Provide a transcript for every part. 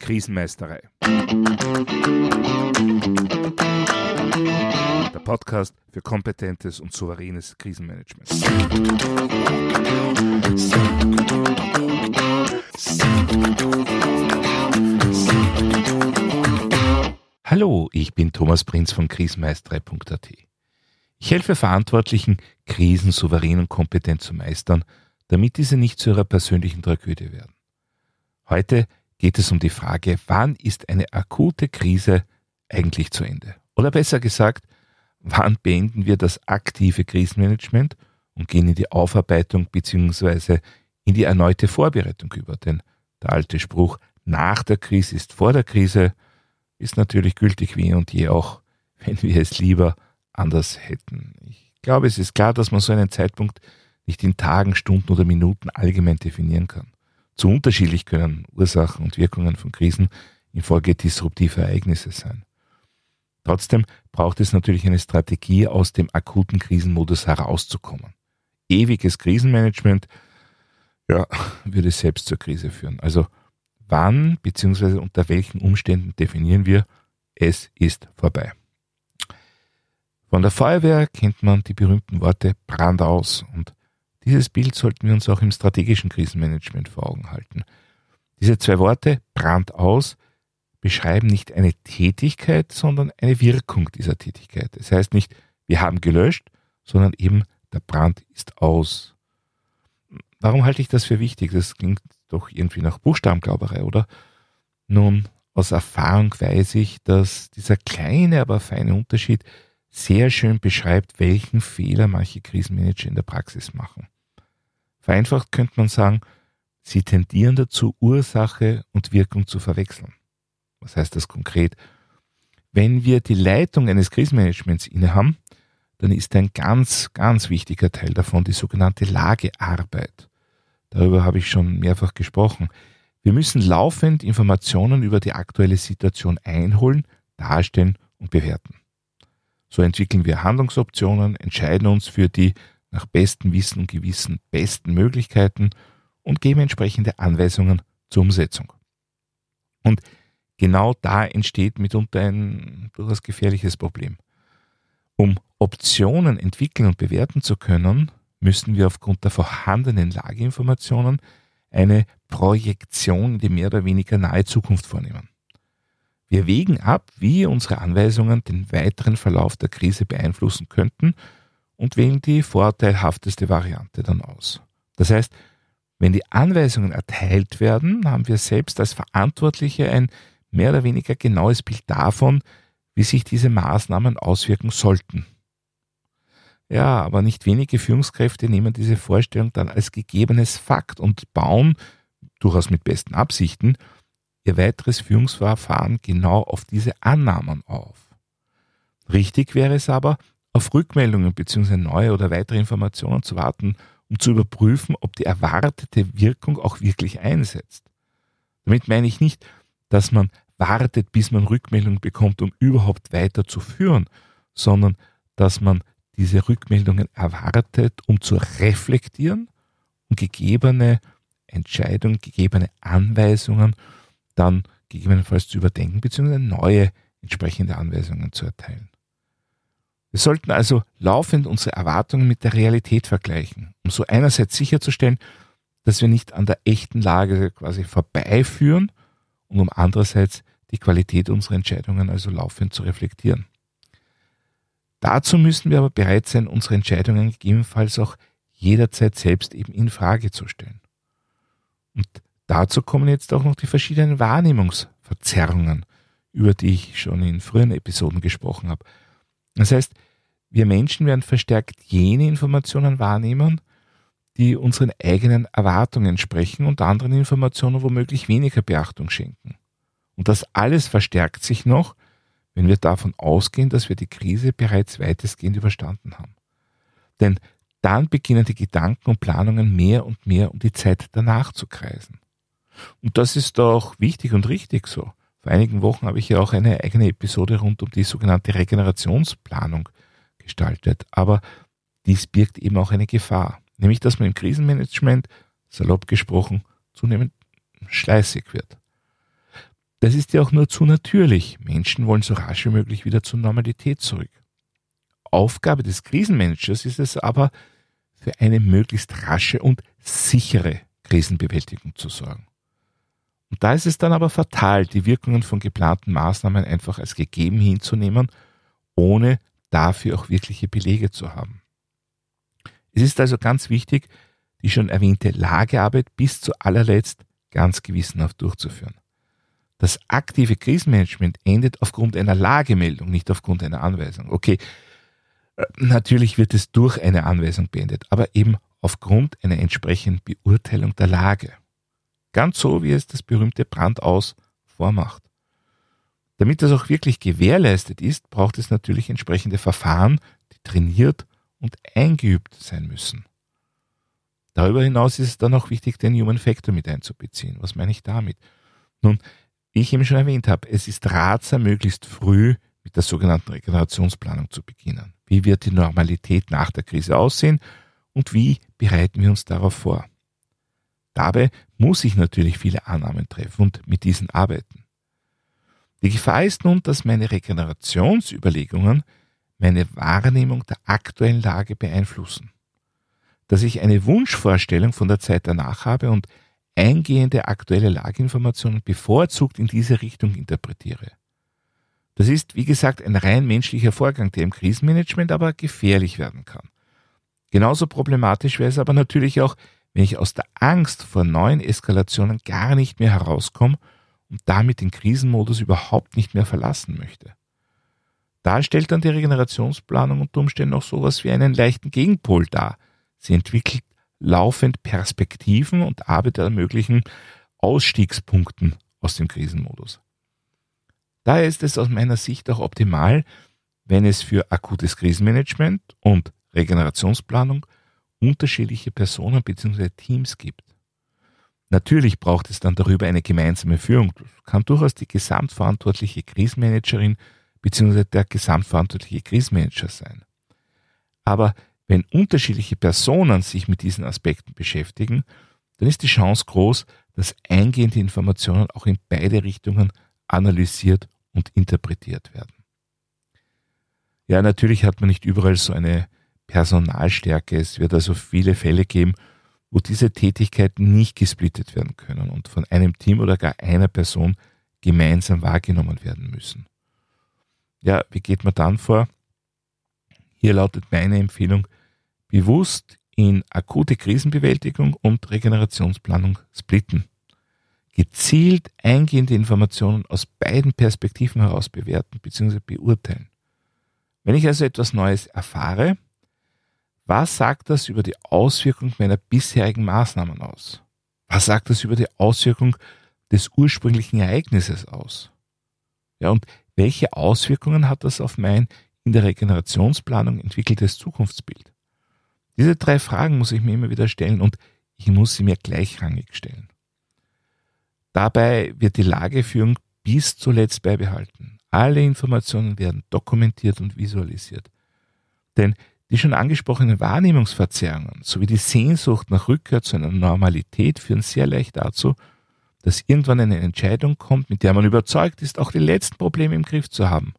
Krisenmeisterei. Der Podcast für kompetentes und souveränes Krisenmanagement. Hallo, ich bin Thomas Prinz von krisenmeisterei.at. Ich helfe Verantwortlichen, Krisen souverän und kompetent zu meistern, damit diese nicht zu ihrer persönlichen Tragödie werden. Heute geht es um die Frage, wann ist eine akute Krise eigentlich zu Ende? Oder besser gesagt, wann beenden wir das aktive Krisenmanagement und gehen in die Aufarbeitung bzw. in die erneute Vorbereitung über? Denn der alte Spruch, nach der Krise ist vor der Krise, ist natürlich gültig wie und je auch, wenn wir es lieber anders hätten. Ich glaube, es ist klar, dass man so einen Zeitpunkt nicht in Tagen, Stunden oder Minuten allgemein definieren kann. Zu unterschiedlich können Ursachen und Wirkungen von Krisen infolge disruptiver Ereignisse sein. Trotzdem braucht es natürlich eine Strategie, aus dem akuten Krisenmodus herauszukommen. Ewiges Krisenmanagement, ja, würde selbst zur Krise führen. Also wann bzw. unter welchen Umständen definieren wir, es ist vorbei. Von der Feuerwehr kennt man die berühmten Worte Brand aus und dieses Bild sollten wir uns auch im strategischen Krisenmanagement vor Augen halten. Diese zwei Worte Brand aus beschreiben nicht eine Tätigkeit, sondern eine Wirkung dieser Tätigkeit. Das heißt nicht, wir haben gelöscht, sondern eben der Brand ist aus. Warum halte ich das für wichtig? Das klingt doch irgendwie nach Buchstabenglauberei, oder? Nun, aus Erfahrung weiß ich, dass dieser kleine, aber feine Unterschied sehr schön beschreibt, welchen Fehler manche Krisenmanager in der Praxis machen. Vereinfacht könnte man sagen, sie tendieren dazu, Ursache und Wirkung zu verwechseln. Was heißt das konkret? Wenn wir die Leitung eines Krisenmanagements innehaben, dann ist ein ganz, ganz wichtiger Teil davon die sogenannte Lagearbeit. Darüber habe ich schon mehrfach gesprochen. Wir müssen laufend Informationen über die aktuelle Situation einholen, darstellen und bewerten. So entwickeln wir Handlungsoptionen, entscheiden uns für die nach bestem Wissen und Gewissen besten Möglichkeiten und geben entsprechende Anweisungen zur Umsetzung. Und genau da entsteht mitunter ein durchaus gefährliches Problem. Um Optionen entwickeln und bewerten zu können, müssen wir aufgrund der vorhandenen Lageinformationen eine Projektion in die mehr oder weniger nahe Zukunft vornehmen. Wir wägen ab, wie unsere Anweisungen den weiteren Verlauf der Krise beeinflussen könnten und wählen die vorteilhafteste Variante dann aus. Das heißt, wenn die Anweisungen erteilt werden, haben wir selbst als Verantwortliche ein mehr oder weniger genaues Bild davon, wie sich diese Maßnahmen auswirken sollten. Ja, aber nicht wenige Führungskräfte nehmen diese Vorstellung dann als gegebenes Fakt und bauen, durchaus mit besten Absichten, ihr weiteres Führungsverfahren genau auf diese Annahmen auf. Richtig wäre es aber, auf Rückmeldungen bzw. neue oder weitere Informationen zu warten, um zu überprüfen, ob die erwartete Wirkung auch wirklich einsetzt. Damit meine ich nicht, dass man wartet, bis man Rückmeldung bekommt, um überhaupt weiter zu führen, sondern dass man diese Rückmeldungen erwartet, um zu reflektieren und gegebene Entscheidungen, gegebene Anweisungen dann gegebenenfalls zu überdenken bzw. neue entsprechende Anweisungen zu erteilen. Wir sollten also laufend unsere Erwartungen mit der Realität vergleichen, um so einerseits sicherzustellen, dass wir nicht an der echten Lage quasi vorbeiführen und um andererseits die Qualität unserer Entscheidungen also laufend zu reflektieren. Dazu müssen wir aber bereit sein, unsere Entscheidungen gegebenenfalls auch jederzeit selbst eben in Frage zu stellen. Und Dazu kommen jetzt auch noch die verschiedenen Wahrnehmungsverzerrungen, über die ich schon in früheren Episoden gesprochen habe. Das heißt, wir Menschen werden verstärkt jene Informationen wahrnehmen, die unseren eigenen Erwartungen entsprechen und anderen Informationen womöglich weniger Beachtung schenken. Und das alles verstärkt sich noch, wenn wir davon ausgehen, dass wir die Krise bereits weitestgehend überstanden haben. Denn dann beginnen die Gedanken und Planungen mehr und mehr um die Zeit danach zu kreisen. Und das ist doch wichtig und richtig so. Vor einigen Wochen habe ich ja auch eine eigene Episode rund um die sogenannte Regenerationsplanung gestaltet. Aber dies birgt eben auch eine Gefahr, nämlich dass man im Krisenmanagement salopp gesprochen, zunehmend schleißig wird. Das ist ja auch nur zu natürlich. Menschen wollen so rasch wie möglich wieder zur Normalität zurück. Aufgabe des Krisenmanagers ist es aber, für eine möglichst rasche und sichere Krisenbewältigung zu sorgen. Und da ist es dann aber fatal, die Wirkungen von geplanten Maßnahmen einfach als gegeben hinzunehmen, ohne dafür auch wirkliche Belege zu haben. Es ist also ganz wichtig, die schon erwähnte Lagearbeit bis zu allerletzt ganz gewissenhaft durchzuführen. Das aktive Krisenmanagement endet aufgrund einer Lagemeldung, nicht aufgrund einer Anweisung. Okay, äh, natürlich wird es durch eine Anweisung beendet, aber eben aufgrund einer entsprechenden Beurteilung der Lage. Ganz so, wie es das berühmte Brandaus vormacht. Damit das auch wirklich gewährleistet ist, braucht es natürlich entsprechende Verfahren, die trainiert und eingeübt sein müssen. Darüber hinaus ist es dann auch wichtig, den Human Factor mit einzubeziehen. Was meine ich damit? Nun, wie ich eben schon erwähnt habe, es ist ratsam, möglichst früh mit der sogenannten Regenerationsplanung zu beginnen. Wie wird die Normalität nach der Krise aussehen und wie bereiten wir uns darauf vor? Dabei muss ich natürlich viele Annahmen treffen und mit diesen arbeiten. Die Gefahr ist nun, dass meine Regenerationsüberlegungen meine Wahrnehmung der aktuellen Lage beeinflussen. Dass ich eine Wunschvorstellung von der Zeit danach habe und eingehende aktuelle Lageinformationen bevorzugt in diese Richtung interpretiere. Das ist, wie gesagt, ein rein menschlicher Vorgang, der im Krisenmanagement aber gefährlich werden kann. Genauso problematisch wäre es aber natürlich auch, wenn ich aus der Angst vor neuen Eskalationen gar nicht mehr herauskomme und damit den Krisenmodus überhaupt nicht mehr verlassen möchte. Da stellt dann die Regenerationsplanung unter Umständen auch sowas wie einen leichten Gegenpol dar. Sie entwickelt laufend Perspektiven und arbeitet an möglichen Ausstiegspunkten aus dem Krisenmodus. Daher ist es aus meiner Sicht auch optimal, wenn es für akutes Krisenmanagement und Regenerationsplanung unterschiedliche Personen bzw. Teams gibt. Natürlich braucht es dann darüber eine gemeinsame Führung. Das kann durchaus die gesamtverantwortliche Krisenmanagerin bzw. der gesamtverantwortliche Krisenmanager sein. Aber wenn unterschiedliche Personen sich mit diesen Aspekten beschäftigen, dann ist die Chance groß, dass eingehende Informationen auch in beide Richtungen analysiert und interpretiert werden. Ja, natürlich hat man nicht überall so eine Personalstärke. Es wird also viele Fälle geben, wo diese Tätigkeiten nicht gesplittet werden können und von einem Team oder gar einer Person gemeinsam wahrgenommen werden müssen. Ja, wie geht man dann vor? Hier lautet meine Empfehlung, bewusst in akute Krisenbewältigung und Regenerationsplanung splitten. Gezielt eingehende Informationen aus beiden Perspektiven heraus bewerten bzw. beurteilen. Wenn ich also etwas Neues erfahre, was sagt das über die Auswirkung meiner bisherigen Maßnahmen aus? Was sagt das über die Auswirkung des ursprünglichen Ereignisses aus? Ja, und welche Auswirkungen hat das auf mein in der Regenerationsplanung entwickeltes Zukunftsbild? Diese drei Fragen muss ich mir immer wieder stellen und ich muss sie mir gleichrangig stellen. Dabei wird die Lageführung bis zuletzt beibehalten. Alle Informationen werden dokumentiert und visualisiert. Denn die schon angesprochenen Wahrnehmungsverzerrungen sowie die Sehnsucht nach Rückkehr zu einer Normalität führen sehr leicht dazu, dass irgendwann eine Entscheidung kommt, mit der man überzeugt ist, auch die letzten Probleme im Griff zu haben.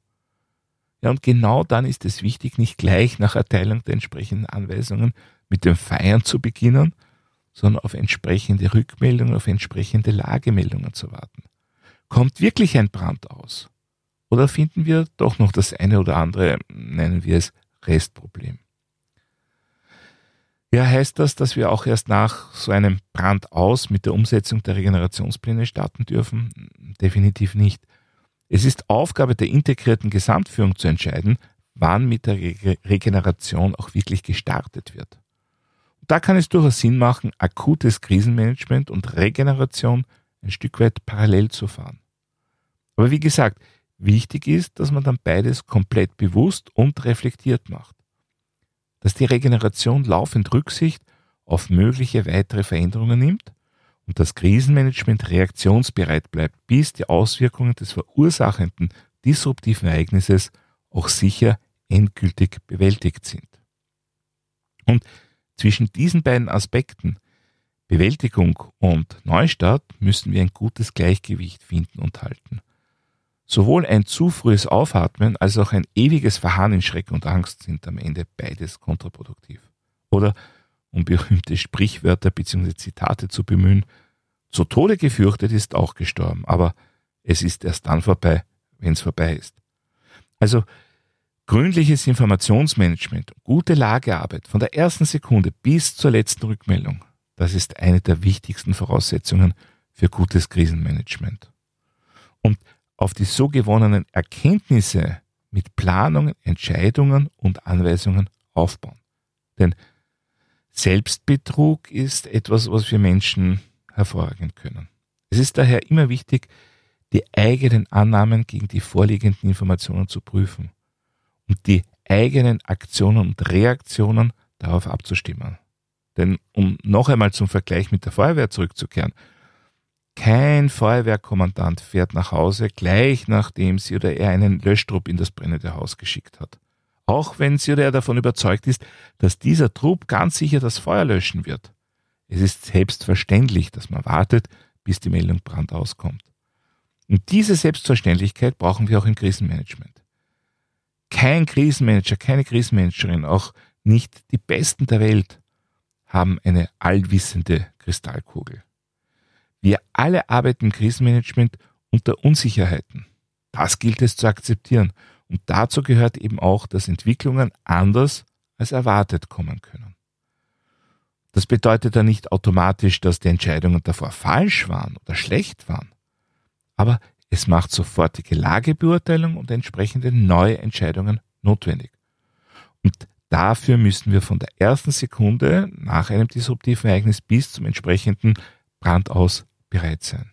Ja, und genau dann ist es wichtig, nicht gleich nach Erteilung der entsprechenden Anweisungen mit dem Feiern zu beginnen, sondern auf entsprechende Rückmeldungen, auf entsprechende Lagemeldungen zu warten. Kommt wirklich ein Brand aus? Oder finden wir doch noch das eine oder andere, nennen wir es Restproblem? Ja, heißt das, dass wir auch erst nach so einem Brand aus mit der Umsetzung der Regenerationspläne starten dürfen? Definitiv nicht. Es ist Aufgabe der integrierten Gesamtführung zu entscheiden, wann mit der Regeneration auch wirklich gestartet wird. Und da kann es durchaus Sinn machen, akutes Krisenmanagement und Regeneration ein Stück weit parallel zu fahren. Aber wie gesagt, wichtig ist, dass man dann beides komplett bewusst und reflektiert macht dass die Regeneration laufend Rücksicht auf mögliche weitere Veränderungen nimmt und das Krisenmanagement reaktionsbereit bleibt, bis die Auswirkungen des verursachenden disruptiven Ereignisses auch sicher endgültig bewältigt sind. Und zwischen diesen beiden Aspekten Bewältigung und Neustart müssen wir ein gutes Gleichgewicht finden und halten. Sowohl ein zu frühes Aufatmen als auch ein ewiges Verharren in Schreck und Angst sind am Ende beides kontraproduktiv. Oder, um berühmte Sprichwörter bzw. Zitate zu bemühen, zu Tode gefürchtet ist auch gestorben, aber es ist erst dann vorbei, wenn es vorbei ist. Also gründliches Informationsmanagement, gute Lagearbeit von der ersten Sekunde bis zur letzten Rückmeldung, das ist eine der wichtigsten Voraussetzungen für gutes Krisenmanagement. Und auf die so gewonnenen Erkenntnisse mit Planungen, Entscheidungen und Anweisungen aufbauen. Denn Selbstbetrug ist etwas, was wir Menschen hervorragend können. Es ist daher immer wichtig, die eigenen Annahmen gegen die vorliegenden Informationen zu prüfen und die eigenen Aktionen und Reaktionen darauf abzustimmen. Denn um noch einmal zum Vergleich mit der Feuerwehr zurückzukehren, kein Feuerwehrkommandant fährt nach Hause gleich nachdem sie oder er einen Löschtrupp in das brennende Haus geschickt hat. Auch wenn sie oder er davon überzeugt ist, dass dieser Trupp ganz sicher das Feuer löschen wird. Es ist selbstverständlich, dass man wartet, bis die Meldung Brand auskommt. Und diese Selbstverständlichkeit brauchen wir auch im Krisenmanagement. Kein Krisenmanager, keine Krisenmanagerin, auch nicht die Besten der Welt haben eine allwissende Kristallkugel. Wir alle arbeiten im Krisenmanagement unter Unsicherheiten. Das gilt es zu akzeptieren. Und dazu gehört eben auch, dass Entwicklungen anders als erwartet kommen können. Das bedeutet ja nicht automatisch, dass die Entscheidungen davor falsch waren oder schlecht waren. Aber es macht sofortige Lagebeurteilung und entsprechende neue Entscheidungen notwendig. Und Dafür müssen wir von der ersten Sekunde nach einem disruptiven Ereignis bis zum entsprechenden Brand aus bereit sein.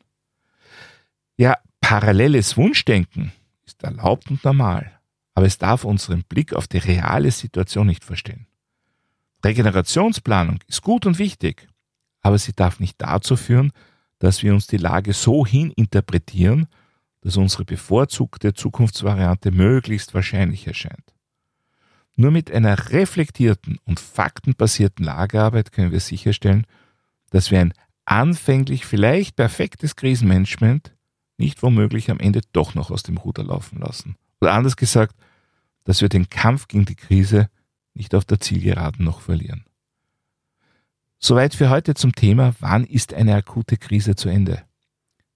Ja, paralleles Wunschdenken ist erlaubt und normal, aber es darf unseren Blick auf die reale Situation nicht verstehen. Regenerationsplanung ist gut und wichtig, aber sie darf nicht dazu führen, dass wir uns die Lage so hininterpretieren, dass unsere bevorzugte Zukunftsvariante möglichst wahrscheinlich erscheint. Nur mit einer reflektierten und faktenbasierten Lagerarbeit können wir sicherstellen, dass wir ein anfänglich vielleicht perfektes Krisenmanagement nicht womöglich am Ende doch noch aus dem Ruder laufen lassen. Oder anders gesagt, dass wir den Kampf gegen die Krise nicht auf der Zielgeraden noch verlieren. Soweit für heute zum Thema, wann ist eine akute Krise zu Ende?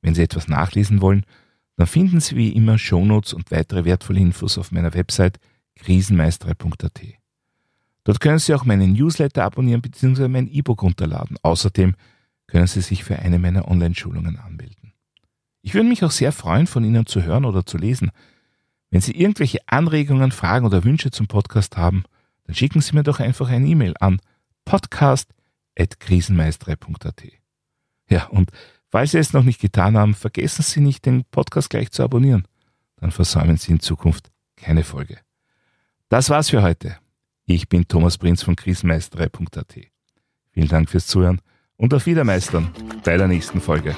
Wenn Sie etwas nachlesen wollen, dann finden Sie wie immer Shownotes und weitere wertvolle Infos auf meiner Website krisenmeisterei.at. Dort können Sie auch meinen Newsletter abonnieren bzw. mein E-Book runterladen. Außerdem können Sie sich für eine meiner Online-Schulungen anmelden. Ich würde mich auch sehr freuen, von Ihnen zu hören oder zu lesen. Wenn Sie irgendwelche Anregungen, Fragen oder Wünsche zum Podcast haben, dann schicken Sie mir doch einfach eine E-Mail an podcast.krisenmeisterei.at. Ja, und falls Sie es noch nicht getan haben, vergessen Sie nicht, den Podcast gleich zu abonnieren. Dann versäumen Sie in Zukunft keine Folge. Das war's für heute. Ich bin Thomas Prinz von krisenmeisterei.at. Vielen Dank fürs Zuhören und auf Wiedermeistern bei der nächsten Folge.